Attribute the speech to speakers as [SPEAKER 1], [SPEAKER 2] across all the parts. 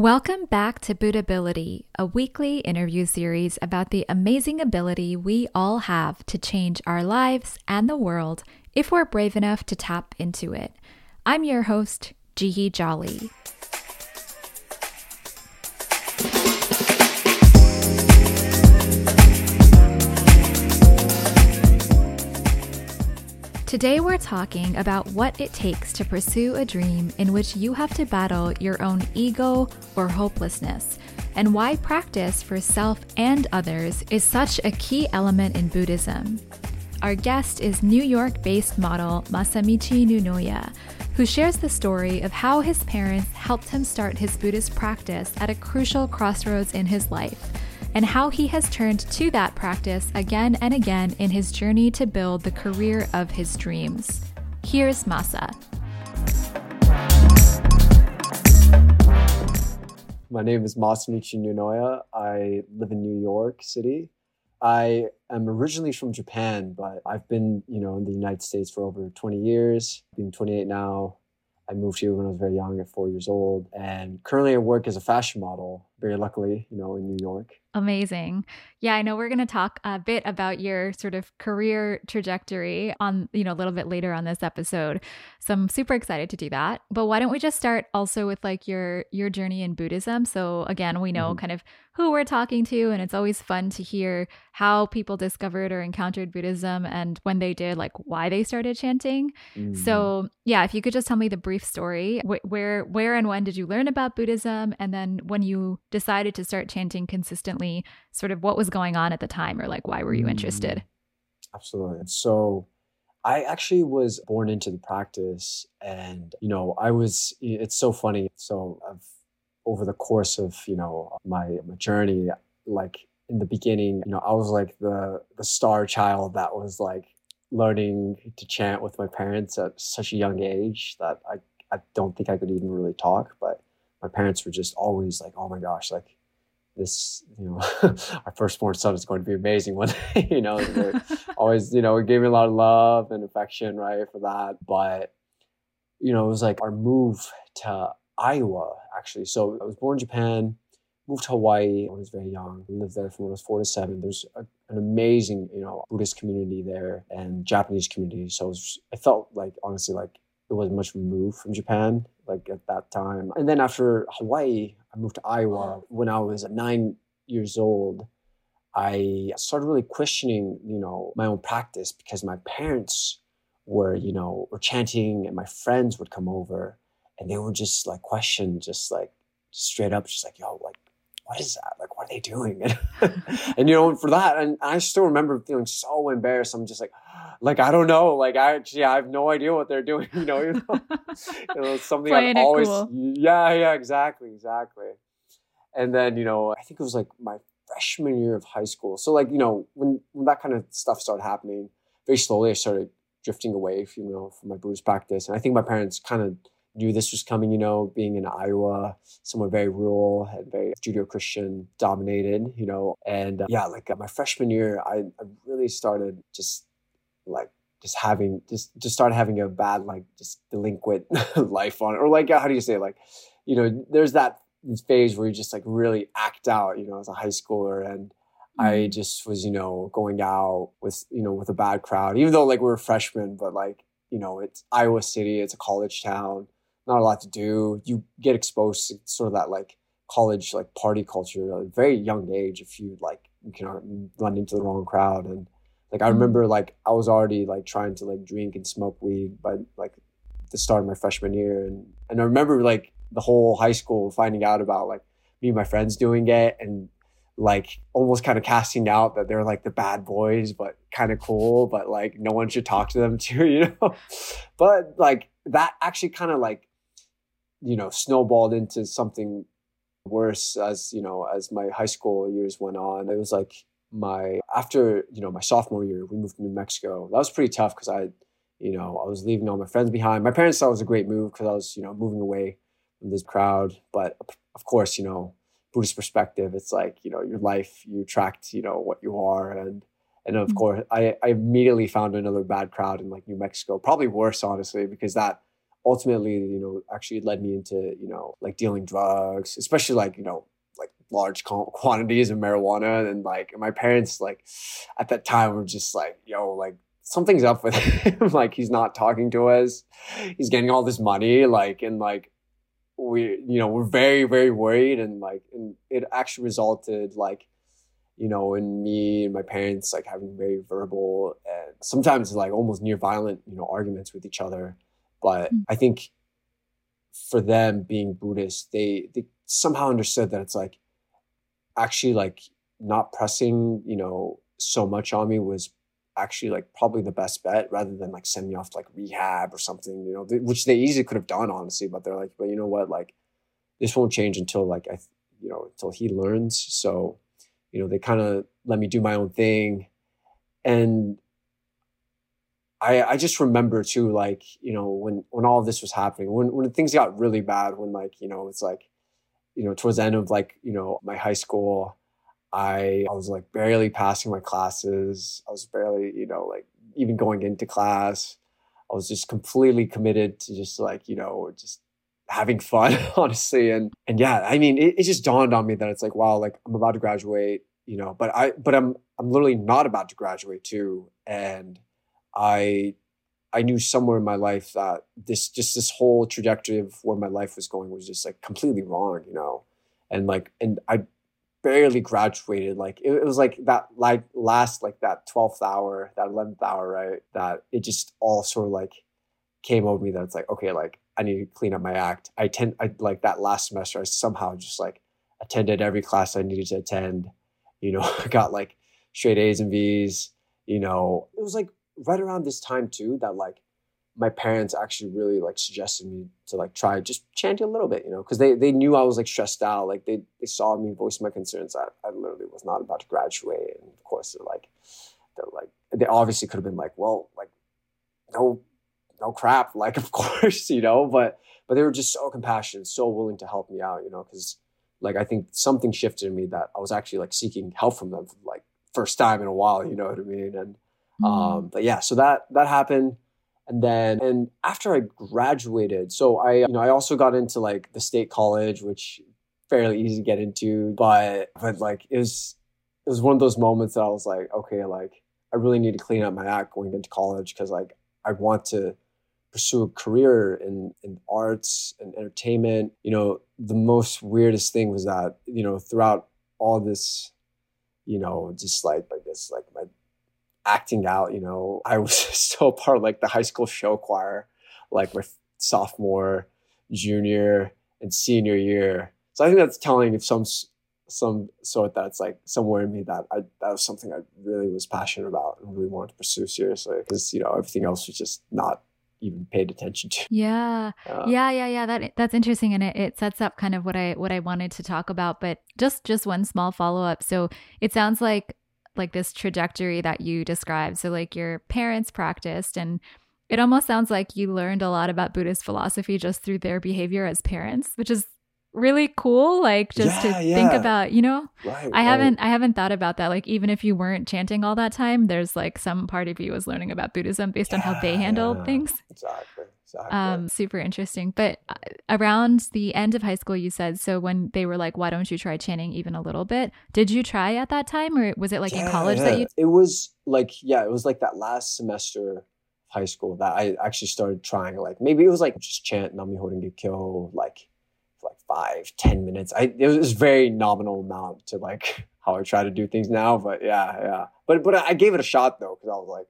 [SPEAKER 1] Welcome back to Buddhability, a weekly interview series about the amazing ability we all have to change our lives and the world if we're brave enough to tap into it. I'm your host, Jihii Jolly. Today, we're talking about what it takes to pursue a dream in which you have to battle your own ego or hopelessness, and why practice for self and others is such a key element in Buddhism. Our guest is New York based model Masamichi Nunoya, who shares the story of how his parents helped him start his Buddhist practice at a crucial crossroads in his life and how he has turned to that practice again and again in his journey to build the career of his dreams. Here's Masa.
[SPEAKER 2] My name is Masamichi Nunoya. I live in New York City. I am originally from Japan, but I've been, you know, in the United States for over 20 years. Being 28 now, I moved here when I was very young, at four years old, and currently I work as a fashion model. Very luckily, you know, in New York.
[SPEAKER 1] Amazing. Yeah, I know we're going to talk a bit about your sort of career trajectory on, you know, a little bit later on this episode. So I'm super excited to do that. But why don't we just start also with like your your journey in Buddhism? So again, we know mm-hmm. kind of who we're talking to and it's always fun to hear how people discovered or encountered Buddhism and when they did like why they started chanting. Mm-hmm. So, yeah, if you could just tell me the brief story, wh- where where and when did you learn about Buddhism and then when you decided to start chanting consistently, sort of what was going on at the time or like why were you interested? Mm,
[SPEAKER 2] absolutely. So I actually was born into the practice and, you know, I was, it's so funny. So I've, over the course of, you know, my, my journey, like in the beginning, you know, I was like the, the star child that was like learning to chant with my parents at such a young age that I, I don't think I could even really talk, but my parents were just always like, oh my gosh, like this, you know, our firstborn son is going to be amazing one day, you know, always, you know, it gave me a lot of love and affection, right, for that. But, you know, it was like our move to Iowa, actually. So I was born in Japan, moved to Hawaii when I was very young, lived there from when I was four to seven. There's a, an amazing, you know, Buddhist community there and Japanese community. So it, was, I felt like, honestly, like it wasn't much removed from Japan like at that time. And then after Hawaii, I moved to Iowa. When I was nine years old, I started really questioning, you know, my own practice because my parents were, you know, were chanting and my friends would come over and they would just like question, just like straight up, just like, yo, like, what is that? Like, they doing? And, and you know, for that, and I still remember feeling so embarrassed. I'm just like, like I don't know, like I yeah, I have no idea what they're doing. You know, you know, you know something Playing I've always cool. yeah, yeah, exactly, exactly. And then you know, I think it was like my freshman year of high school. So like you know, when when that kind of stuff started happening, very slowly I started drifting away, from, you know, from my Buddhist practice. And I think my parents kind of knew this was coming, you know, being in Iowa, somewhere very rural and very Judeo Christian dominated, you know. And uh, yeah, like uh, my freshman year, I, I really started just like just having just just start having a bad like just delinquent life on it or like how do you say it? like you know there's that phase where you just like really act out you know as a high schooler and mm-hmm. i just was you know going out with you know with a bad crowd even though like we were freshmen but like you know it's iowa city it's a college town not a lot to do. You get exposed to sort of that like college like party culture at a very young age if you like you can run into the wrong crowd. And like I mm-hmm. remember like I was already like trying to like drink and smoke weed by like the start of my freshman year. And and I remember like the whole high school finding out about like me and my friends doing it and like almost kind of casting out that they're like the bad boys but kind of cool but like no one should talk to them too you know? But like that actually kind of like you know snowballed into something worse as you know as my high school years went on. It was like my after you know my sophomore year we moved to new mexico. That was pretty tough because i you know i was leaving all my friends behind. My parents thought it was a great move because i was you know moving away from this crowd. But of course you know buddhist perspective it's like you know your life you attract you know what you are. And and of mm-hmm. course I, I immediately found another bad crowd in like new mexico. Probably worse honestly because that ultimately, you know, actually led me into, you know, like dealing drugs, especially like, you know, like large quantities of marijuana. And like my parents, like at that time were just like, yo, like something's up with him. like he's not talking to us. He's getting all this money. Like, and like, we, you know, we're very, very worried. And like, and it actually resulted like, you know, in me and my parents like having very verbal and sometimes like almost near violent, you know, arguments with each other. But mm. I think for them being Buddhist, they they somehow understood that it's like actually like not pressing, you know, so much on me was actually like probably the best bet rather than like send me off to like rehab or something, you know, th- which they easily could have done honestly, but they're like, but you know what, like this won't change until like I, you know, until he learns. So you know, they kind of let me do my own thing. And I, I just remember too, like, you know, when, when all this was happening, when, when things got really bad, when like, you know, it's like, you know, towards the end of like, you know, my high school, I, I was like barely passing my classes. I was barely, you know, like even going into class. I was just completely committed to just like, you know, just having fun, honestly. And and yeah, I mean, it, it just dawned on me that it's like, wow, like I'm about to graduate, you know, but I but I'm I'm literally not about to graduate too. And I I knew somewhere in my life that this just this whole trajectory of where my life was going was just like completely wrong, you know. And like and I barely graduated. Like it, it was like that like last like that 12th hour, that 11th hour, right? That it just all sort of like came over me that it's like, okay, like I need to clean up my act. I tend, I like that last semester, I somehow just like attended every class I needed to attend. You know, got like straight A's and B's. You know, it was like right around this time too that like my parents actually really like suggested me to like try just chanting a little bit, you know, because they they knew I was like stressed out. Like they they saw me voice my concerns. I, I literally was not about to graduate, and of course they're like they're like they obviously could have been like, well, like no no crap, like of course, you know, but but they were just so compassionate, so willing to help me out, you know, because like I think something shifted in me that I was actually like seeking help from them for like first time in a while, you know what I mean? And mm. um, but yeah, so that that happened. And then and after I graduated, so I you know I also got into like the state college, which fairly easy to get into, but but like it was it was one of those moments that I was like, okay, like I really need to clean up my act going into college because like I want to pursue a career in, in arts and entertainment. You know, the most weirdest thing was that, you know, throughout all this, you know, just like, I guess, like my acting out, you know, I was still part of like the high school show choir, like my sophomore, junior, and senior year. So I think that's telling of some some sort that's like somewhere in me that I that was something I really was passionate about and really wanted to pursue seriously because you know everything else was just not even paid attention to.
[SPEAKER 1] Yeah. Uh, yeah, yeah, yeah. That that's interesting and it, it sets up kind of what I what I wanted to talk about, but just just one small follow-up. So it sounds like like this trajectory that you described. So like your parents practiced and it almost sounds like you learned a lot about Buddhist philosophy just through their behavior as parents, which is really cool like just yeah, to yeah. think about you know? Right, i haven't i haven't thought about that. Like even if you weren't chanting all that time there's like some part of you was learning about buddhism based yeah, on how they handled things.
[SPEAKER 2] exactly exactly
[SPEAKER 1] um super interesting but uh, around the end of high school you said so when they were like why don't you try chanting even a little bit did you try at that time or was it like in college that you
[SPEAKER 2] it was like yeah it was like that last semester of high school that i actually started trying like maybe it was like just chant Nam Myoho Renge Kyo like like five, ten minutes. I it was very nominal amount to like how I try to do things now. But yeah, yeah. But but I gave it a shot though because I was like,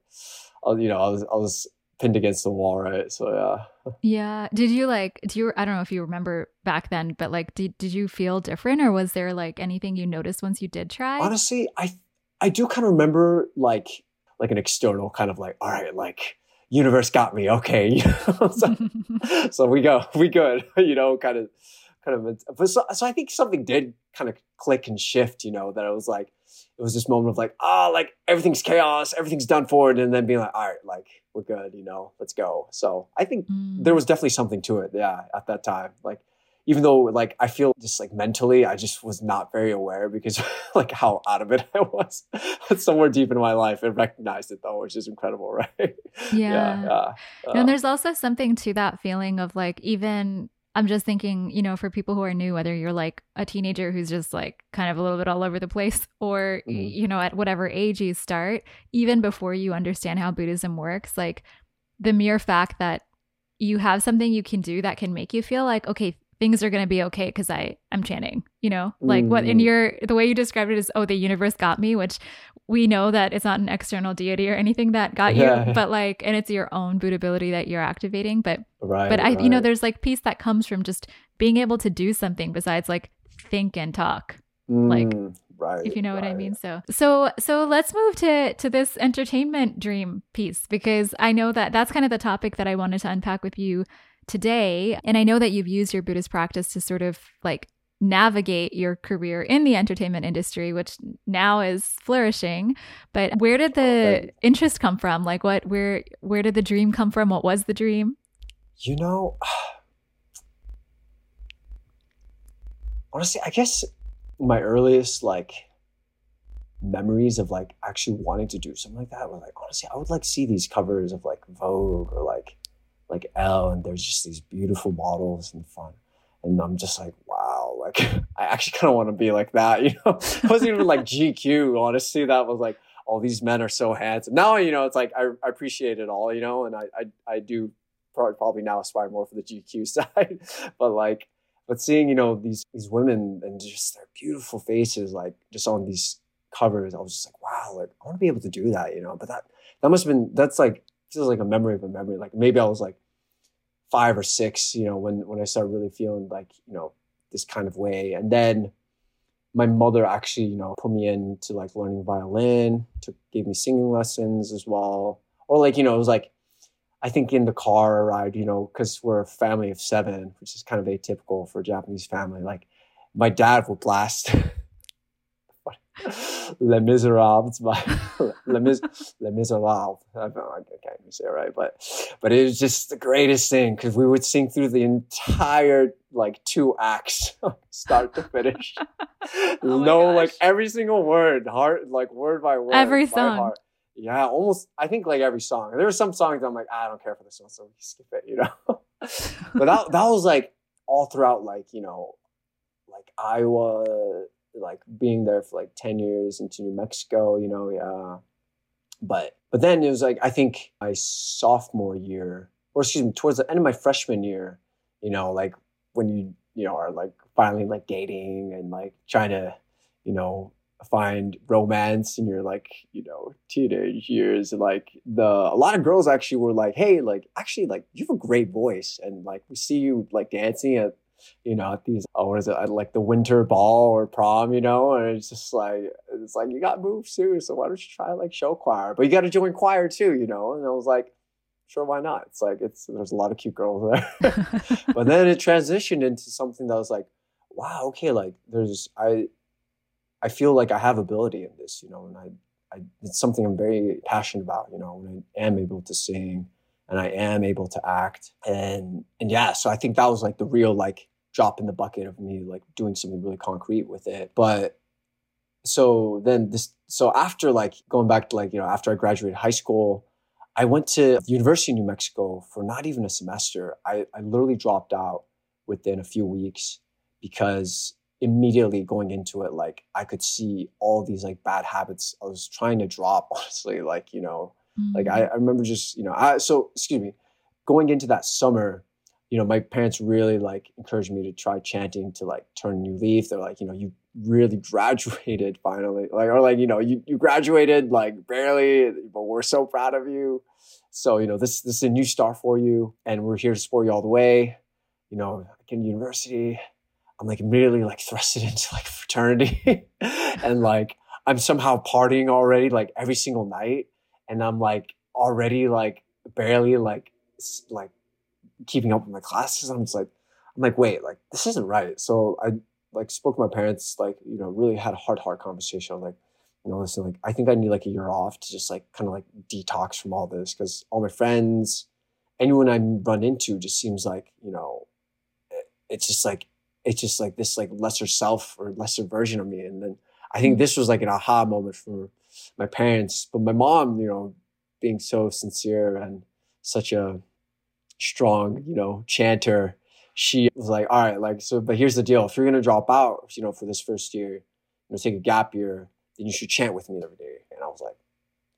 [SPEAKER 2] I was, you know, I was I was pinned against the wall, right? So
[SPEAKER 1] yeah. Yeah. Did you like? Do you? I don't know if you remember back then, but like, did did you feel different, or was there like anything you noticed once you did try?
[SPEAKER 2] Honestly, I I do kind of remember like like an external kind of like, all right, like universe got me, okay. so, so we go, we good, you know, kind of kind of but so, so i think something did kind of click and shift you know that I was like it was this moment of like ah oh, like everything's chaos everything's done for it and then being like all right like we're good you know let's go so i think mm. there was definitely something to it yeah at that time like even though like I feel just like mentally, I just was not very aware because like how out of it I was. somewhere deep in my life and recognized it though, which is incredible, right?
[SPEAKER 1] Yeah. yeah, yeah. Uh, and there's also something to that feeling of like even I'm just thinking, you know, for people who are new, whether you're like a teenager who's just like kind of a little bit all over the place, or, mm-hmm. you know, at whatever age you start, even before you understand how Buddhism works, like the mere fact that you have something you can do that can make you feel like, okay, things are going to be okay because I I'm chanting, you know, like mm. what in your the way you described it is oh the universe got me, which we know that it's not an external deity or anything that got you, yeah. but like and it's your own ability that you're activating. But right, but I right. you know there's like peace that comes from just being able to do something besides like think and talk, mm. like
[SPEAKER 2] right
[SPEAKER 1] if you know
[SPEAKER 2] right.
[SPEAKER 1] what i mean so so so let's move to to this entertainment dream piece because i know that that's kind of the topic that i wanted to unpack with you today. And I know that you've used your Buddhist practice to sort of like navigate your career in the entertainment industry, which now is flourishing. But where did the interest come from? Like what where where did the dream come from? What was the dream?
[SPEAKER 2] You know, honestly, I guess my earliest like memories of like actually wanting to do something like that were like honestly, I would like see these covers of like Vogue or like like Elle, and there's just these beautiful models and fun. And I'm just like, wow, like I actually kind of want to be like that, you know. it wasn't even like GQ. Honestly, that was like, all oh, these men are so handsome. Now, you know, it's like I, I appreciate it all, you know, and I, I, I do probably, probably now aspire more for the GQ side, but like, but seeing, you know, these, these women and just their beautiful faces, like just on these covers, I was just like, wow, like I want to be able to do that, you know, but that, that must have been, that's like, feels like a memory of a memory. Like maybe I was like five or six, you know, when when I started really feeling like, you know, this kind of way. And then my mother actually, you know, put me into like learning violin, took gave me singing lessons as well. Or like, you know, it was like I think in the car ride, you know, because we're a family of seven, which is kind of atypical for a Japanese family. Like my dad would blast Les Miserables by Les, Mis- Les Miserables. I, can't even say it right, but but it was just the greatest thing because we would sing through the entire like two acts, start to finish. oh no, like every single word, heart like word by word.
[SPEAKER 1] Every song.
[SPEAKER 2] Yeah, almost. I think like every song. There were some songs I'm like, I don't care for this one, so we skip it, you know. but that that was like all throughout, like you know, like Iowa like being there for like 10 years into New Mexico, you know, yeah. But but then it was like I think my sophomore year, or excuse me, towards the end of my freshman year, you know, like when you you know are like finally like dating and like trying to, you know, find romance in your like you know teenage years and like the a lot of girls actually were like hey like actually like you have a great voice and like we see you like dancing at you know, at these, oh, what is it, like the winter ball or prom, you know, and it's just like, it's like, you got moves too, so why don't you try like show choir? But you got to join choir too, you know? And I was like, sure, why not? It's like, it's, there's a lot of cute girls there. but then it transitioned into something that was like, wow, okay, like there's, I, I feel like I have ability in this, you know, and I, I, it's something I'm very passionate about, you know, when I am able to sing and I am able to act. And, and yeah, so I think that was like the real, like, drop in the bucket of me like doing something really concrete with it. But so then this, so after like going back to like, you know, after I graduated high school, I went to the University of New Mexico for not even a semester. I, I literally dropped out within a few weeks because immediately going into it, like I could see all these like bad habits I was trying to drop, honestly. Like, you know, mm-hmm. like I, I remember just, you know, I, so excuse me, going into that summer, you know, my parents really like encouraged me to try chanting to like turn a new leaf. They're like, you know, you really graduated finally, like, or like, you know, you, you graduated like barely, but we're so proud of you. So, you know, this, this is a new start for you and we're here to support you all the way. You know, like in university, I'm like immediately like thrusted into like fraternity and like I'm somehow partying already like every single night. And I'm like already like barely like, like keeping up with my classes. I'm just like, I'm like, wait, like this isn't right. So I like spoke to my parents, like, you know, really had a hard, hard conversation. I'm like, you know, listen, like I think I need like a year off to just like kind of like detox from all this because all my friends, anyone I run into just seems like, you know, it's just like it's just like this like lesser self or lesser version of me. And then I think this was like an aha moment for my parents, but my mom, you know, being so sincere and such a strong, you know, chanter, she was like, all right, like, so, but here's the deal. If you're going to drop out, you know, for this first year, you know, take a gap year, then you should chant with me every day. And I was like,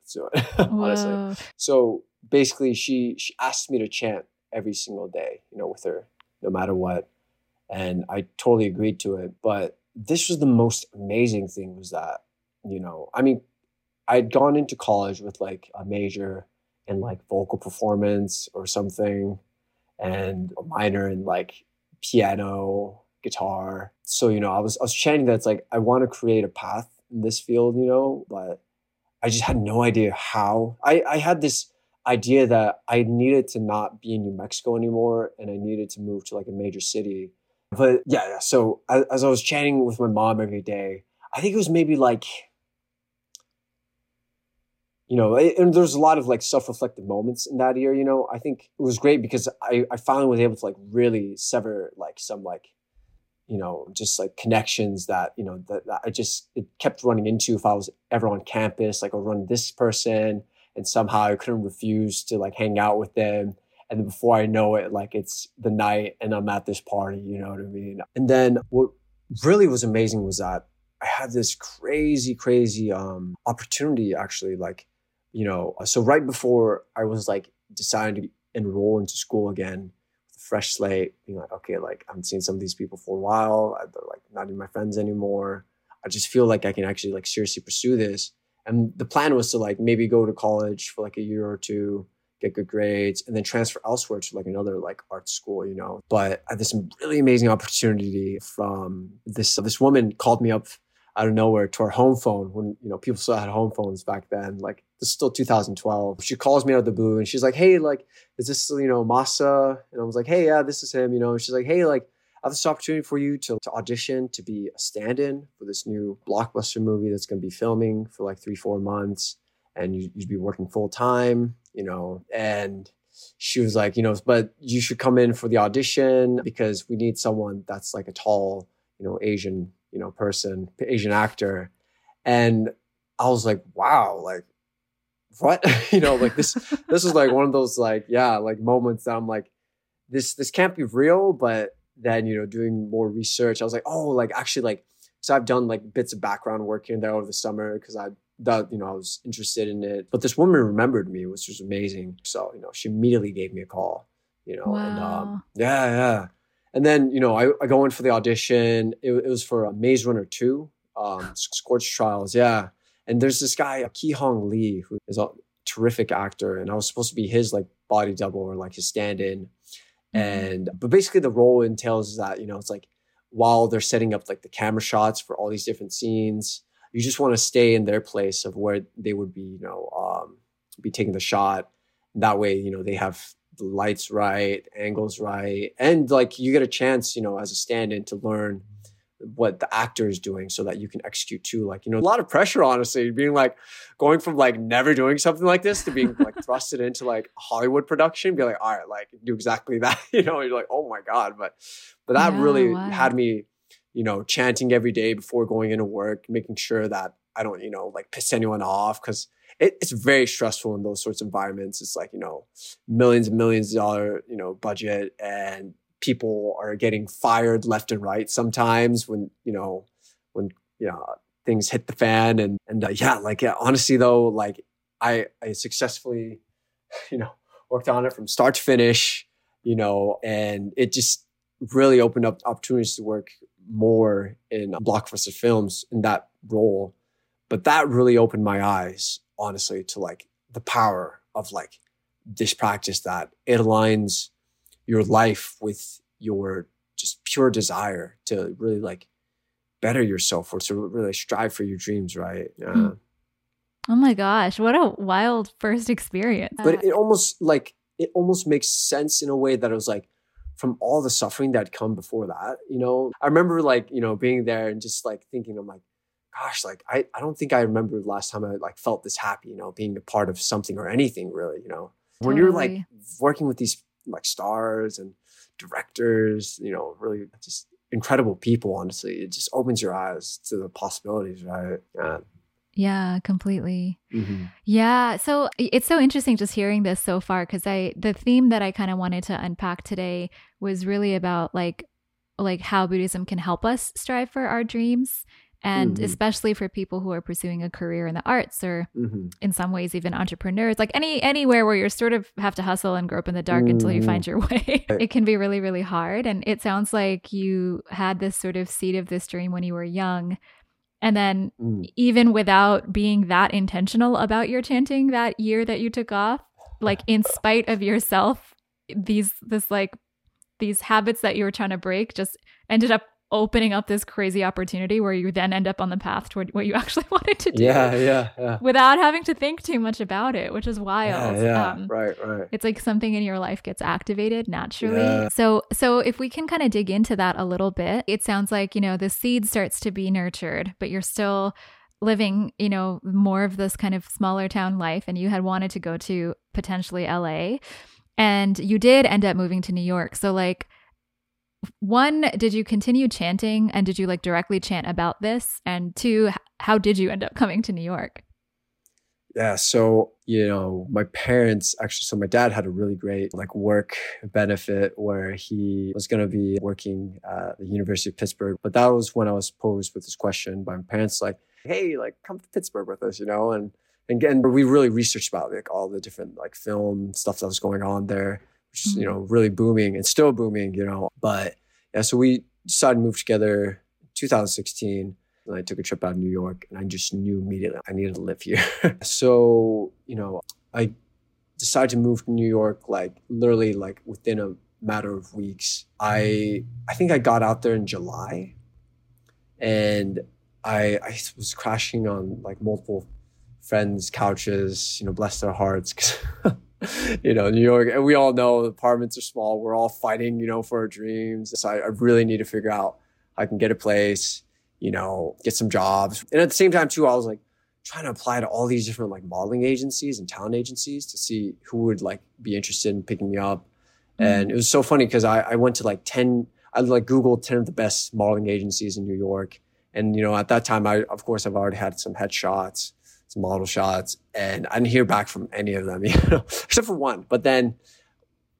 [SPEAKER 2] let's do it, honestly. So basically she, she asked me to chant every single day, you know, with her, no matter what. And I totally agreed to it. But this was the most amazing thing was that, you know, I mean, I'd gone into college with like a major in like vocal performance or something and a minor in like piano, guitar. So, you know, I was I was chanting that it's like I want to create a path in this field, you know, but I just had no idea how. I, I had this idea that I needed to not be in New Mexico anymore and I needed to move to like a major city. But yeah. So as, as I was chatting with my mom every day, I think it was maybe like you know, and there's a lot of like self-reflective moments in that year, you know. I think it was great because I, I finally was able to like really sever like some like, you know, just like connections that, you know, that, that I just it kept running into if I was ever on campus, like I run this person and somehow I couldn't refuse to like hang out with them. And then before I know it, like it's the night and I'm at this party, you know what I mean? And then what really was amazing was that I had this crazy, crazy um opportunity actually like you know, uh, so right before I was like deciding to enroll into school again, fresh slate, being like, okay, like I haven't seen some of these people for a while. Uh, they're like not even my friends anymore. I just feel like I can actually like seriously pursue this. And the plan was to like maybe go to college for like a year or two, get good grades, and then transfer elsewhere to like another like art school, you know. But I had this really amazing opportunity from this this woman called me up out of nowhere to our home phone when you know people still had home phones back then. Like this is still 2012. She calls me out of the blue and she's like, "Hey, like, is this you know Masa?" And I was like, "Hey, yeah, this is him." You know, and she's like, "Hey, like." I have this opportunity for you to, to audition to be a stand-in for this new blockbuster movie that's going to be filming for like three, four months, and you, you'd be working full time, you know. And she was like, you know, but you should come in for the audition because we need someone that's like a tall, you know, Asian you know, person, Asian actor. And I was like, wow, like what? you know, like this this is like one of those like, yeah, like moments that I'm like, this this can't be real, but then, you know, doing more research, I was like, oh, like actually like so I've done like bits of background work here and there over the summer because I that you know I was interested in it. But this woman remembered me, which was amazing. So, you know, she immediately gave me a call, you know, wow. and um yeah, yeah. And then, you know, I, I go in for the audition. It, it was for a Maze Runner 2, um, Scorch Trials. Yeah. And there's this guy, Ki Hong Lee, who is a terrific actor. And I was supposed to be his like body double or like his stand in. Mm-hmm. And, but basically the role entails is that, you know, it's like while they're setting up like the camera shots for all these different scenes, you just want to stay in their place of where they would be, you know, um, be taking the shot. That way, you know, they have the lights right, angles right, and like you get a chance, you know, as a stand-in to learn what the actor is doing so that you can execute too. Like, you know, a lot of pressure, honestly, being like going from like never doing something like this to being like thrusted into like Hollywood production, be like, all right, like do exactly that. You know, you're like, oh my God. But but that yeah, really wow. had me, you know, chanting every day before going into work, making sure that I don't, you know, like piss anyone off. Cause it, it's very stressful in those sorts of environments. It's like, you know, millions and millions of dollar, you know, budget and people are getting fired left and right sometimes when, you know, when, you know, things hit the fan and, and uh, yeah, like, yeah, honestly though, like I, I successfully, you know, worked on it from start to finish, you know, and it just really opened up opportunities to work more in blockbuster films in that role. But that really opened my eyes honestly to like the power of like this practice that it aligns your life with your just pure desire to really like better yourself or to really strive for your dreams right yeah. Mm.
[SPEAKER 1] oh my gosh what a wild first experience
[SPEAKER 2] but it almost like it almost makes sense in a way that it was like from all the suffering that come before that you know i remember like you know being there and just like thinking i'm like gosh, like I, I don't think I remember the last time I like felt this happy, you know, being a part of something or anything really, you know. When you're like working with these like stars and directors, you know, really just incredible people. Honestly, it just opens your eyes to the possibilities, right?
[SPEAKER 1] Yeah. Yeah, completely. Mm-hmm. Yeah. So it's so interesting just hearing this so far because I, the theme that I kind of wanted to unpack today was really about like, like how Buddhism can help us strive for our dreams and mm-hmm. especially for people who are pursuing a career in the arts or mm-hmm. in some ways even entrepreneurs like any anywhere where you're sort of have to hustle and grope in the dark mm-hmm. until you mm-hmm. find your way it can be really really hard and it sounds like you had this sort of seed of this dream when you were young and then mm. even without being that intentional about your chanting that year that you took off like in spite of yourself these this like these habits that you were trying to break just ended up opening up this crazy opportunity where you then end up on the path toward what you actually wanted to do.
[SPEAKER 2] Yeah, yeah, yeah.
[SPEAKER 1] Without having to think too much about it, which is wild.
[SPEAKER 2] Yeah, yeah. Um, right, right.
[SPEAKER 1] It's like something in your life gets activated naturally. Yeah. So, so if we can kind of dig into that a little bit, it sounds like you know the seed starts to be nurtured, but you're still living, you know, more of this kind of smaller town life, and you had wanted to go to potentially LA, and you did end up moving to New York. So, like one, did you continue chanting and did you like directly chant about this? And two, how did you end up coming to New York?
[SPEAKER 2] Yeah, so you know, my parents actually. So my dad had a really great like work benefit where he was going to be working at the University of Pittsburgh. But that was when I was posed with this question by my parents, like, "Hey, like, come to Pittsburgh with us," you know, and and again, we really researched about like all the different like film stuff that was going on there which is, you know, mm-hmm. really booming and still booming, you know. But yeah, so we decided to move together 2016. And I took a trip out of New York and I just knew immediately I needed to live here. so, you know, I decided to move to New York like literally like within a matter of weeks. I I think I got out there in July and I I was crashing on like multiple friends' couches, you know, bless their hearts. you know, New York, and we all know apartments are small. We're all fighting, you know, for our dreams. So I, I really need to figure out how I can get a place, you know, get some jobs. And at the same time, too, I was like trying to apply to all these different like modeling agencies and talent agencies to see who would like be interested in picking me up. Mm-hmm. And it was so funny because I, I went to like 10, I like Googled 10 of the best modeling agencies in New York. And, you know, at that time, I, of course, I've already had some headshots some model shots, and I didn't hear back from any of them, you know, except for one. But then,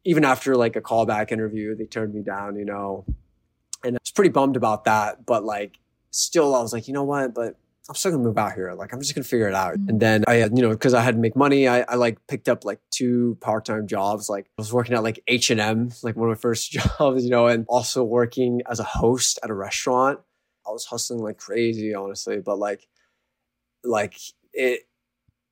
[SPEAKER 2] even after like a callback interview, they turned me down, you know, and I was pretty bummed about that. But like, still, I was like, you know what? But I'm still gonna move out here. Like, I'm just gonna figure it out. Mm-hmm. And then I, had, you know, because I had to make money, I, I like picked up like two part time jobs. Like, I was working at like H and M, like one of my first jobs, you know, and also working as a host at a restaurant. I was hustling like crazy, honestly. But like, like it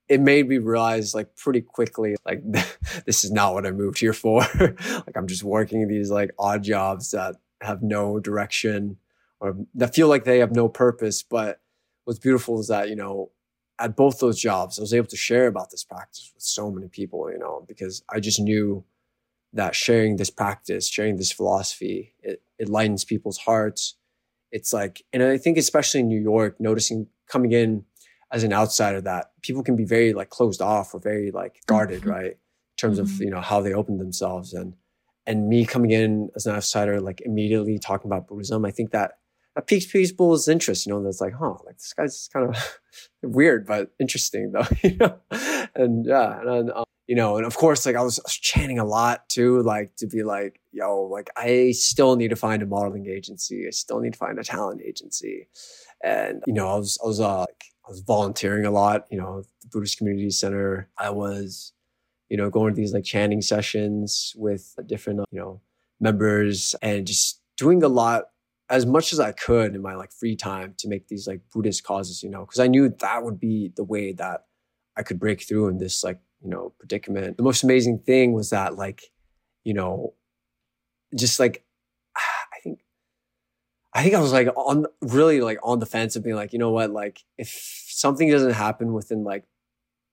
[SPEAKER 2] it made me realize like pretty quickly like this is not what I moved here for. like I'm just working these like odd jobs that have no direction or that feel like they have no purpose. But what's beautiful is that, you know, at both those jobs, I was able to share about this practice with so many people, you know, because I just knew that sharing this practice, sharing this philosophy, it, it lightens people's hearts. It's like, and I think especially in New York, noticing coming in as an outsider that people can be very like closed off or very like guarded, mm-hmm. right? In terms mm-hmm. of, you know, how they open themselves and and me coming in as an outsider, like immediately talking about Buddhism, I think that that piques people's interest, you know, that's like, huh, like this guy's kind of weird, but interesting though, you know? And yeah, and um, you know, and of course, like I was, I was, chanting a lot too, like to be like, yo, like I still need to find a modeling agency. I still need to find a talent agency. And, you know, I was, I was, uh, like, I was volunteering a lot, you know, the Buddhist Community Center. I was, you know, going to these like chanting sessions with different, you know, members and just doing a lot as much as I could in my like free time to make these like Buddhist causes, you know, because I knew that would be the way that I could break through in this like, you know, predicament. The most amazing thing was that like, you know, just like I think I was like on really like on the fence of being like, you know what, like if something doesn't happen within like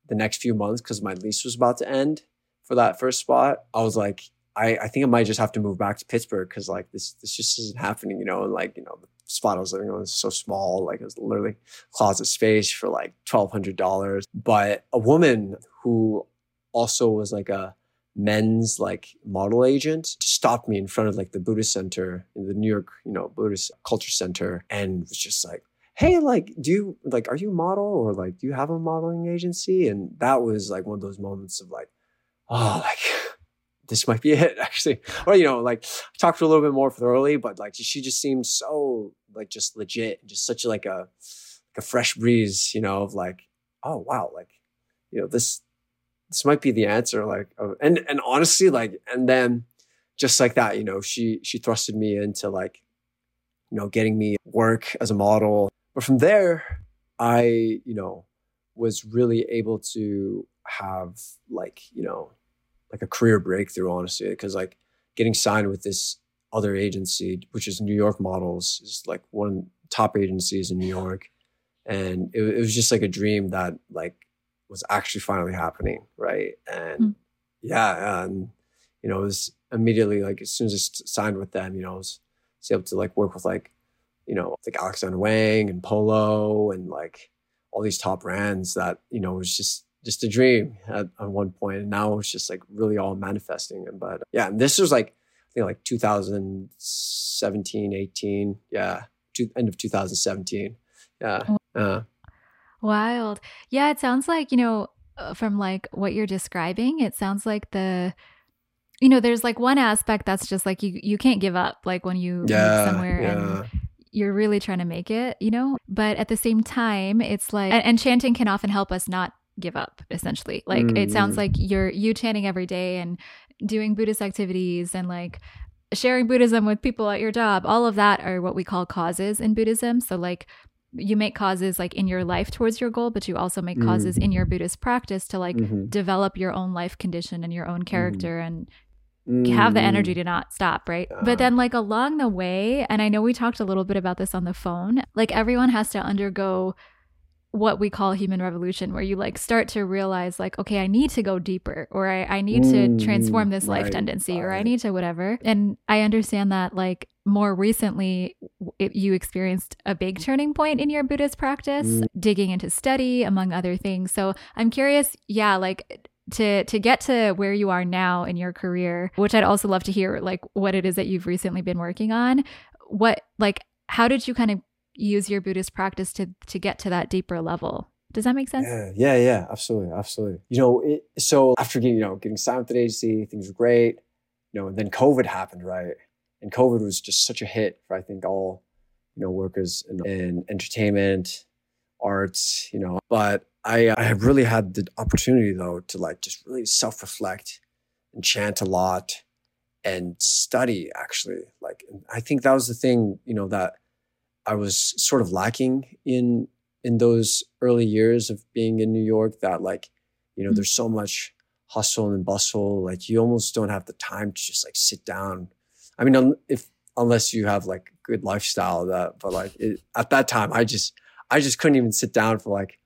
[SPEAKER 2] the next few months because my lease was about to end for that first spot, I was like, I, I think I might just have to move back to Pittsburgh because like this this just isn't happening, you know, and like, you know, the spot I was living on was so small, like it was literally closet space for like twelve hundred dollars. But a woman who also was like a men's like model agent stopped me in front of like the Buddhist Center in the New York, you know, Buddhist Culture Center and was just like, hey, like, do you like, are you a model or like, do you have a modeling agency? And that was like one of those moments of like, oh, like, this might be it actually. Or, you know, like I talked to a little bit more thoroughly, but like she just seemed so like just legit, just such like a, like a fresh breeze, you know, of like, oh, wow, like, you know, this, this might be the answer. Like, and, and honestly, like, and then just like that, you know, she, she thrusted me into like, you know, getting me work as a model. But from there, I, you know, was really able to have like, you know, like a career breakthrough, honestly, because like getting signed with this other agency, which is New York Models, is like one top agencies in New York. And it, it was just like a dream that like was actually finally happening, right? And mm. yeah, and you know, it was immediately like as soon as I signed with them, you know, I was, was able to like work with like, you know, like Alexander Wang and Polo and like all these top brands that you know was just just a dream at, at one point, and now it's just like really all manifesting. But yeah, and this was like I think like 2017, 18, yeah, to, end of 2017, yeah. Uh,
[SPEAKER 1] Wild. Yeah, it sounds like, you know, uh, from like what you're describing, it sounds like the you know, there's like one aspect that's just like you you can't give up like when you
[SPEAKER 2] yeah,
[SPEAKER 1] somewhere
[SPEAKER 2] yeah.
[SPEAKER 1] and you're really trying to make it, you know? But at the same time, it's like and, and chanting can often help us not give up essentially. Like mm. it sounds mm. like you're you chanting every day and doing Buddhist activities and like sharing Buddhism with people at your job. All of that are what we call causes in Buddhism. So like you make causes like in your life towards your goal, but you also make causes mm-hmm. in your Buddhist practice to like mm-hmm. develop your own life condition and your own mm-hmm. character and have the energy to not stop, right? Uh, but then, like, along the way, and I know we talked a little bit about this on the phone, like, everyone has to undergo what we call human revolution, where you like start to realize, like, okay, I need to go deeper, or I, I need mm, to transform this life tendency, right. or I need to whatever. And I understand that, like, more recently, it, you experienced a big turning point in your Buddhist practice, mm. digging into study, among other things. So I'm curious, yeah, like, to to get to where you are now in your career which i'd also love to hear like what it is that you've recently been working on what like how did you kind of use your Buddhist practice to to get to that deeper level. Does that make sense?
[SPEAKER 2] Yeah, yeah, yeah absolutely, absolutely. You know, it, so after getting, you know, getting signed with the agency, things were great. You know, and then COVID happened, right? And COVID was just such a hit for I think all, you know, workers in, in entertainment, arts, you know. But I I have really had the opportunity though to like just really self reflect and chant a lot and study actually. Like I think that was the thing, you know, that I was sort of lacking in in those early years of being in New York that like, you know, mm-hmm. there's so much hustle and bustle. Like you almost don't have the time to just like sit down. I mean, if unless you have like good lifestyle that, but like it, at that time, I just I just couldn't even sit down for like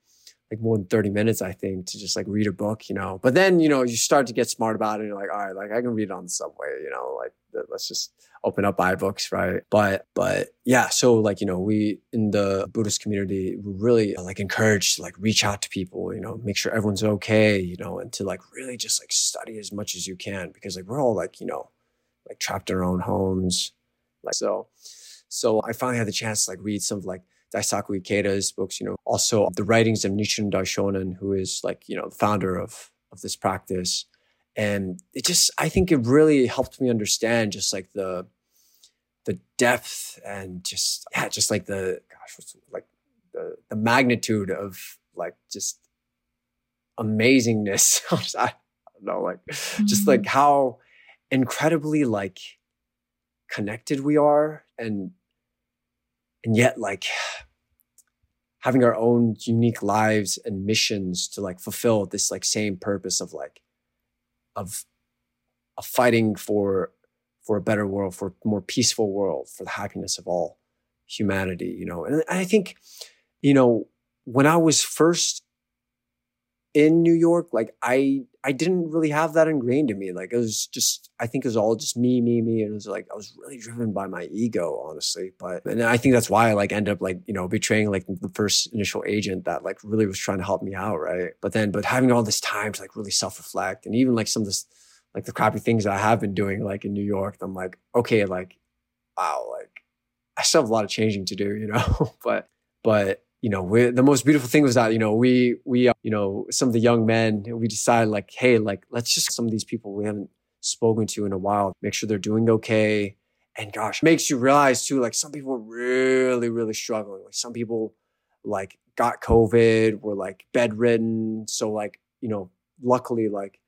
[SPEAKER 2] like more than 30 minutes, I think, to just like read a book, you know. But then, you know, you start to get smart about it and you're like, all right, like I can read it on the subway, you know, like let's just open up iBooks, right? But but yeah, so like, you know, we in the Buddhist community we really like encourage like reach out to people, you know, make sure everyone's okay, you know, and to like really just like study as much as you can because like we're all like, you know, like trapped in our own homes. Like so so I finally had the chance to like read some of like Daisaku Ikeda's books, you know, also the writings of Nichiren Daishonin, who is like, you know, the founder of, of this practice. And it just, I think it really helped me understand just like the, the depth and just, yeah, just like the, gosh, what's like the, the magnitude of like just amazingness. I don't know, like mm-hmm. just like how incredibly like connected we are and and yet like having our own unique lives and missions to like fulfill this like same purpose of like of of fighting for for a better world for a more peaceful world for the happiness of all humanity you know? And i think you know when i was first in New York, like I I didn't really have that ingrained in me. Like it was just I think it was all just me, me, me. And it was like I was really driven by my ego, honestly. But and I think that's why I like end up like, you know, betraying like the first initial agent that like really was trying to help me out, right? But then but having all this time to like really self-reflect and even like some of this like the crappy things I have been doing, like in New York, I'm like, okay, like, wow, like I still have a lot of changing to do, you know, but, but, you know, the most beautiful thing was that, you know, we, we, uh, you know, some of the young men, we decided like, hey, like, let's just some of these people we haven't spoken to in a while, make sure they're doing okay. And gosh, makes you realize too, like some people really, really struggling. Like some people like got COVID, were like bedridden. So like, you know, luckily, like,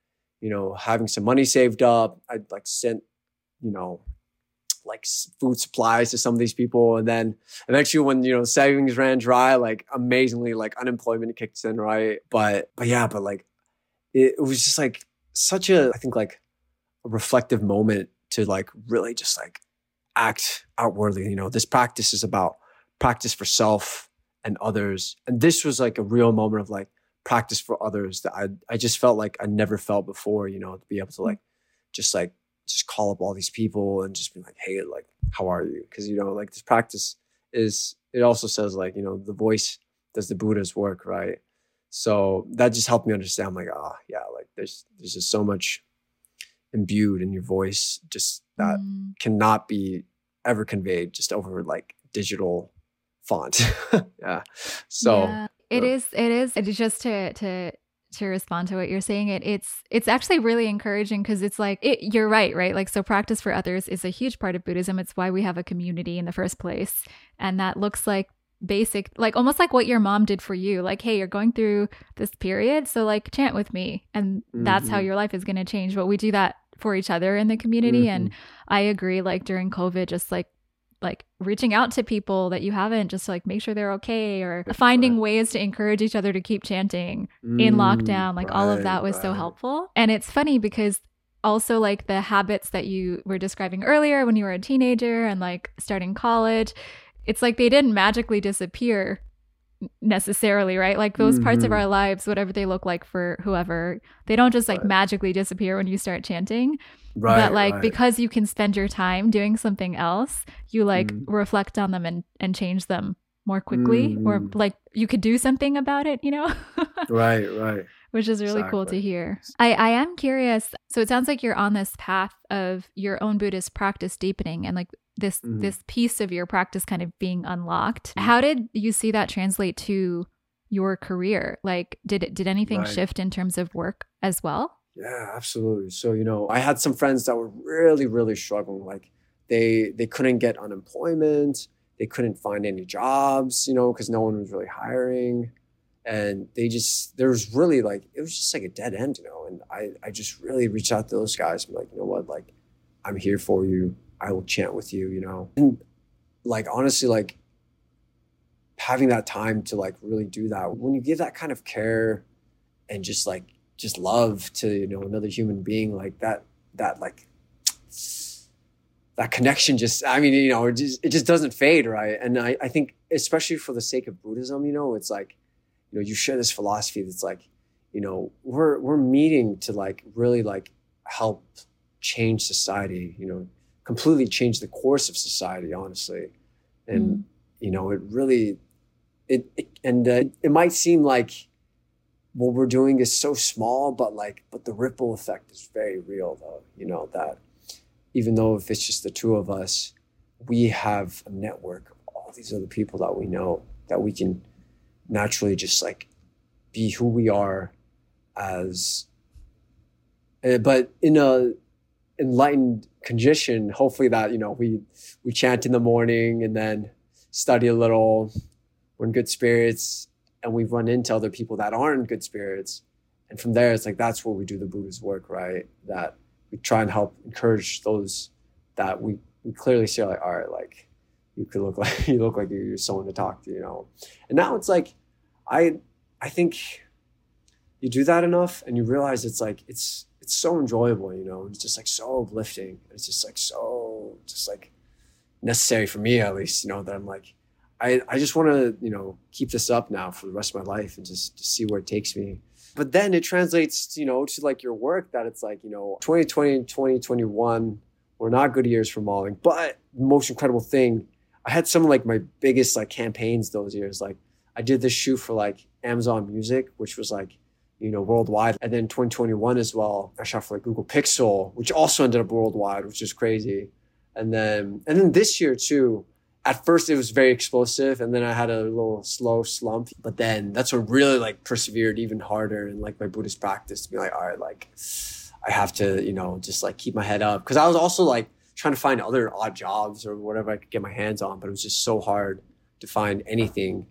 [SPEAKER 2] you know, having some money saved up, I'd like sent, you know, like food supplies to some of these people. And then eventually when, you know, savings ran dry, like amazingly, like unemployment kicks in, right? But, but yeah, but like, it, it was just like such a, I think like a reflective moment to like really just like act outwardly. You know, this practice is about practice for self and others. And this was like a real moment of like practice for others that I I just felt like I never felt before, you know, to be able to mm. like just like just call up all these people and just be like, hey, like, how are you? Because you know, like this practice is it also says like, you know, the voice does the Buddha's work, right? So that just helped me understand. I'm like, ah, oh, yeah, like there's there's just so much imbued in your voice, just that mm. cannot be ever conveyed just over like digital font. yeah. So yeah,
[SPEAKER 1] it uh, is. It is. It's just to to to respond to what you're saying. It it's it's actually really encouraging because it's like it, you're right, right? Like so, practice for others is a huge part of Buddhism. It's why we have a community in the first place, and that looks like basic like almost like what your mom did for you like hey you're going through this period so like chant with me and that's mm-hmm. how your life is going to change but we do that for each other in the community mm-hmm. and i agree like during covid just like like reaching out to people that you haven't just like make sure they're okay or finding ways to encourage each other to keep chanting mm, in lockdown like right, all of that was right. so helpful and it's funny because also like the habits that you were describing earlier when you were a teenager and like starting college it's like they didn't magically disappear necessarily, right? Like those mm-hmm. parts of mm-hmm. our lives, whatever they look like for whoever, they don't just like right. magically disappear when you start chanting. Right. But like right. because you can spend your time doing something else, you like mm. reflect on them and, and change them more quickly mm. or like you could do something about it, you know?
[SPEAKER 2] right, right.
[SPEAKER 1] Which is really exactly. cool to hear. I, I am curious. So it sounds like you're on this path of your own Buddhist practice deepening and like this mm-hmm. this piece of your practice kind of being unlocked. Mm-hmm. How did you see that translate to your career? Like did it did anything right. shift in terms of work as well?
[SPEAKER 2] Yeah, absolutely. So, you know, I had some friends that were really really struggling like they they couldn't get unemployment, they couldn't find any jobs, you know, cuz no one was really hiring and they just there was really like it was just like a dead end, you know, and I I just really reached out to those guys and like, you know what, like I'm here for you I will chant with you, you know. And like honestly, like having that time to like really do that. When you give that kind of care and just like just love to, you know, another human being, like that that like that connection just I mean, you know, it just it just doesn't fade, right? And I, I think especially for the sake of Buddhism, you know, it's like, you know, you share this philosophy that's like, you know, we're we're meeting to like really like help change society, you know, completely changed the course of society, honestly. And mm. you know, it really, it, it and uh, it might seem like what we're doing is so small, but like, but the ripple effect is very real, though. You know that even though if it's just the two of us, we have a network of all these other people that we know that we can naturally just like be who we are as uh, but in a enlightened condition hopefully that you know we we chant in the morning and then study a little we're in good spirits and we run into other people that aren't in good spirits. And from there it's like that's where we do the buddha's work right? That we try and help encourage those that we we clearly see like all right like you could look like you look like you're someone to talk to you know? And now it's like i i think you do that enough and you realize it's like it's it's so enjoyable, you know. It's just like so uplifting. It's just like so just like necessary for me at least, you know, that I'm like, I, I just want to, you know, keep this up now for the rest of my life and just, just see where it takes me. But then it translates, you know, to like your work that it's like, you know, 2020 and 2021 were not good years for modeling. But the most incredible thing, I had some of like my biggest like campaigns those years. Like I did this shoot for like Amazon Music, which was like, you know, worldwide. And then 2021 as well, I shot for like Google Pixel, which also ended up worldwide, which is crazy. And then, and then this year too, at first it was very explosive and then I had a little slow slump. But then that's what really like persevered even harder in like my Buddhist practice to be like, all right, like I have to, you know, just like keep my head up. Cause I was also like trying to find other odd jobs or whatever I could get my hands on, but it was just so hard to find anything.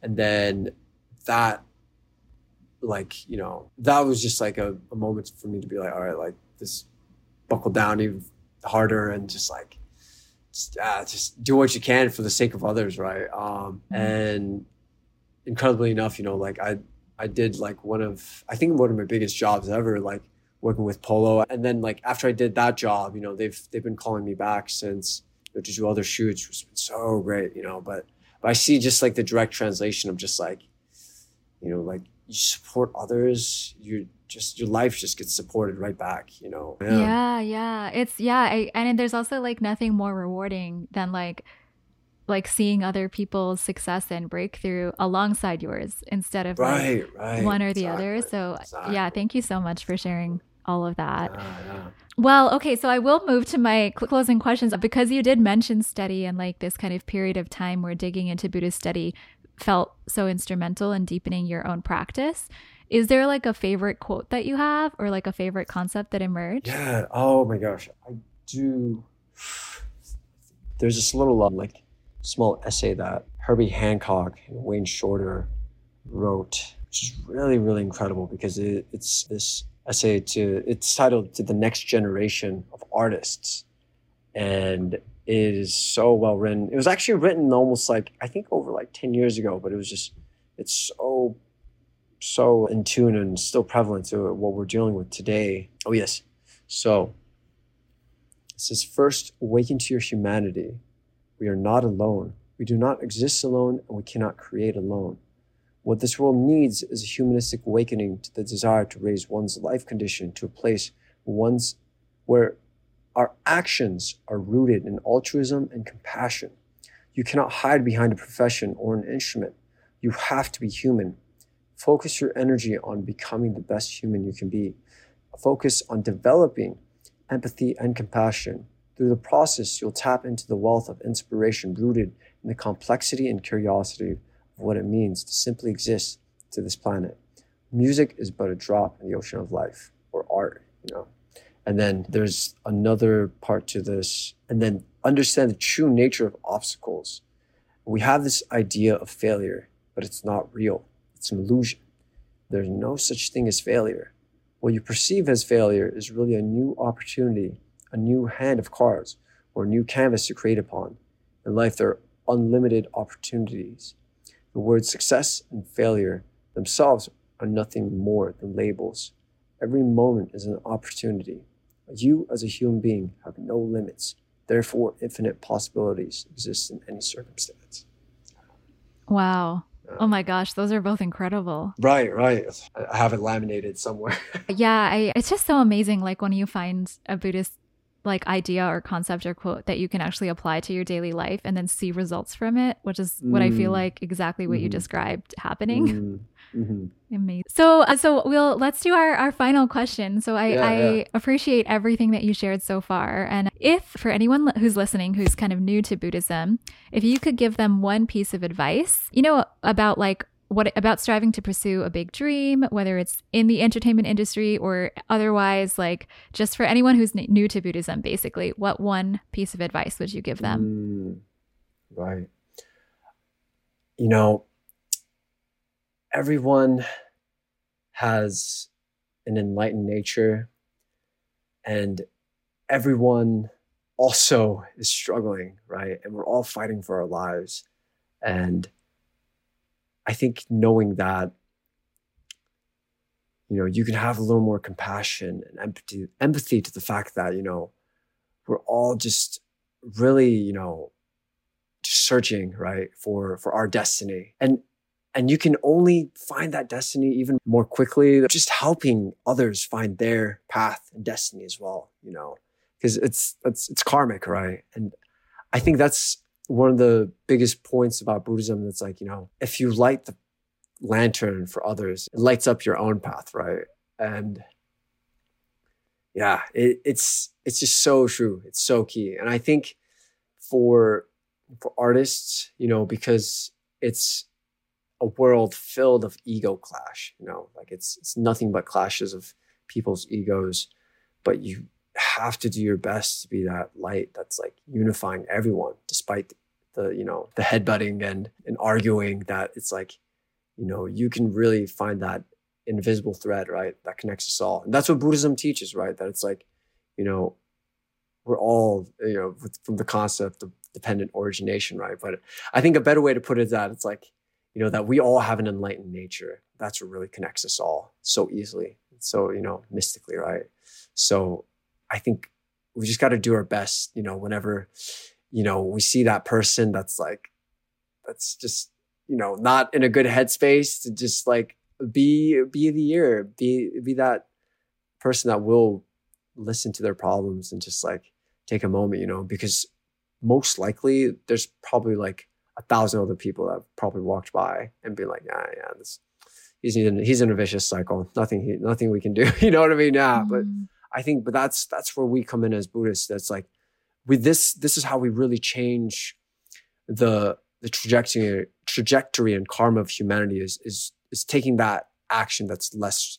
[SPEAKER 2] And then that like, you know, that was just like a, a moment for me to be like, all right, like this buckle down even harder and just like just, uh, just do what you can for the sake of others, right? Um, mm-hmm. And incredibly enough, you know, like I I did like one of I think one of my biggest jobs ever, like working with Polo. And then like after I did that job, you know, they've they've been calling me back since you know, to do other shoots, which has been so great, you know. But but I see just like the direct translation of just like, you know, like you support others, you just your life just gets supported right back, you know.
[SPEAKER 1] Yeah, yeah. yeah. It's yeah, I, and there's also like nothing more rewarding than like like seeing other people's success and breakthrough alongside yours instead of right, like right. one or the exactly. other. So exactly. yeah, thank you so much for sharing all of that. Yeah, yeah. Well, okay, so I will move to my closing questions because you did mention study and like this kind of period of time where digging into Buddhist study felt so instrumental in deepening your own practice. Is there like a favorite quote that you have or like a favorite concept that emerged?
[SPEAKER 2] Yeah. Oh my gosh. I do. There's this little um, like small essay that Herbie Hancock and Wayne Shorter wrote, which is really, really incredible because it, it's this essay to, it's titled To the Next Generation of Artists. And it is so well written. It was actually written almost like, I think over like 10 years ago, but it was just, it's so so in tune and still prevalent to what we're dealing with today. Oh, yes. So it says, First, awaken to your humanity. We are not alone. We do not exist alone, and we cannot create alone. What this world needs is a humanistic awakening to the desire to raise one's life condition to a place one's, where our actions are rooted in altruism and compassion. You cannot hide behind a profession or an instrument. You have to be human Focus your energy on becoming the best human you can be. Focus on developing empathy and compassion. Through the process, you'll tap into the wealth of inspiration rooted in the complexity and curiosity of what it means to simply exist to this planet. Music is but a drop in the ocean of life, or art, you know. And then there's another part to this, and then understand the true nature of obstacles. We have this idea of failure, but it's not real. It's an illusion. There's no such thing as failure. What you perceive as failure is really a new opportunity, a new hand of cards, or a new canvas to create upon. In life, there are unlimited opportunities. The words success and failure themselves are nothing more than labels. Every moment is an opportunity. You, as a human being, have no limits. Therefore, infinite possibilities exist in any circumstance.
[SPEAKER 1] Wow. Oh my gosh, those are both incredible.
[SPEAKER 2] Right, right. I have it laminated somewhere.
[SPEAKER 1] yeah, I, it's just so amazing. Like when you find a Buddhist like idea or concept or quote that you can actually apply to your daily life and then see results from it, which is mm. what I feel mm. like exactly what mm. you mm-hmm. described happening. Mm. Mm-hmm. Amazing. So, uh, so we'll let's do our our final question. So, I yeah, I yeah. appreciate everything that you shared so far, and if for anyone who's listening who's kind of new to Buddhism, if you could give them one piece of advice, you know, about like what about striving to pursue a big dream, whether it's in the entertainment industry or otherwise, like just for anyone who's new to Buddhism, basically, what one piece of advice would you give them?
[SPEAKER 2] Mm, right. You know, everyone has an enlightened nature and everyone also is struggling, right? And we're all fighting for our lives. And I think knowing that, you know, you can have a little more compassion and empathy, empathy to the fact that, you know, we're all just really, you know, searching, right, for for our destiny. And and you can only find that destiny even more quickly just helping others find their path and destiny as well you know because it's it's it's karmic right and i think that's one of the biggest points about buddhism that's like you know if you light the lantern for others, it lights up your own path, right? And yeah, it, it's it's just so true. It's so key. And I think for for artists, you know, because it's a world filled of ego clash, you know, like it's it's nothing but clashes of people's egos, but you have to do your best to be that light that's like unifying everyone despite the you know the headbutting and and arguing that it's like you know you can really find that invisible thread right that connects us all. And that's what buddhism teaches right that it's like you know we're all you know from the concept of dependent origination right? But i think a better way to put it is that it's like you know that we all have an enlightened nature. That's what really connects us all so easily so you know mystically right? So i think we just got to do our best you know whenever you know we see that person that's like that's just you know not in a good headspace to just like be be the ear be be that person that will listen to their problems and just like take a moment you know because most likely there's probably like a thousand other people that probably walked by and be like yeah yeah this he's in he's in a vicious cycle. Nothing he, nothing we can do. You know what i mean? Yeah mm. but i think but that's that's where we come in as buddhists that's like with this this is how we really change the the trajectory trajectory and karma of humanity is is is taking that action that's less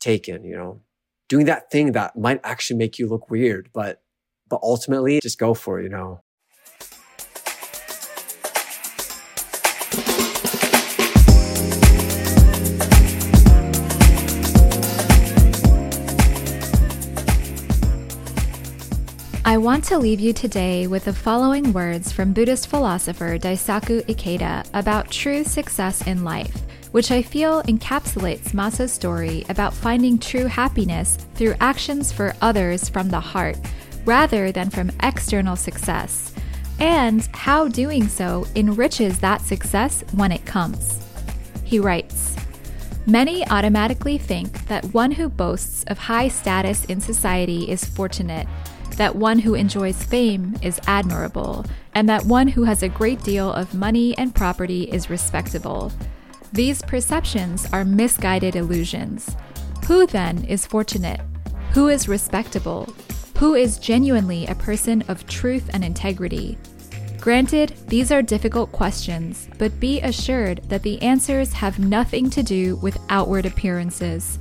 [SPEAKER 2] taken you know? Doing that thing that might actually make you look weird but but ultimately just go for it you know
[SPEAKER 1] I want to leave you today with the following words from Buddhist philosopher Daisaku Ikeda about true success in life, which I feel encapsulates Masa's story about finding true happiness through actions for others from the heart rather than from external success, and how doing so enriches that success when it comes. He writes, Many automatically think that one who boasts of high status in society is fortunate that one who enjoys fame is admirable, and that one who has a great deal of money and property is respectable. These perceptions are misguided illusions. Who then is fortunate? Who is respectable? Who is genuinely a person of truth and integrity? Granted, these are difficult questions, but be assured that the answers have nothing to do with outward appearances.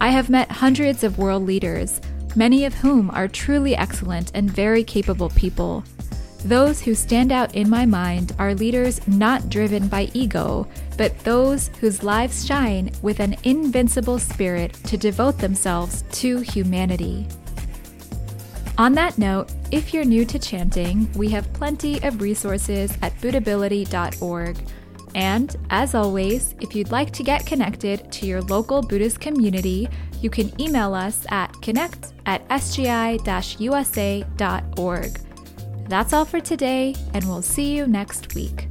[SPEAKER 1] I have met hundreds of world leaders many of whom are truly excellent and very capable people. Those who stand out in my mind are leaders not driven by ego, but those whose lives shine with an invincible spirit to devote themselves to humanity. On that note, if you're new to chanting, we have plenty of resources at buddhability.org. And as always, if you'd like to get connected to your local Buddhist community, you can email us at connect at sgi usa.org. That's all for today, and we'll see you next week.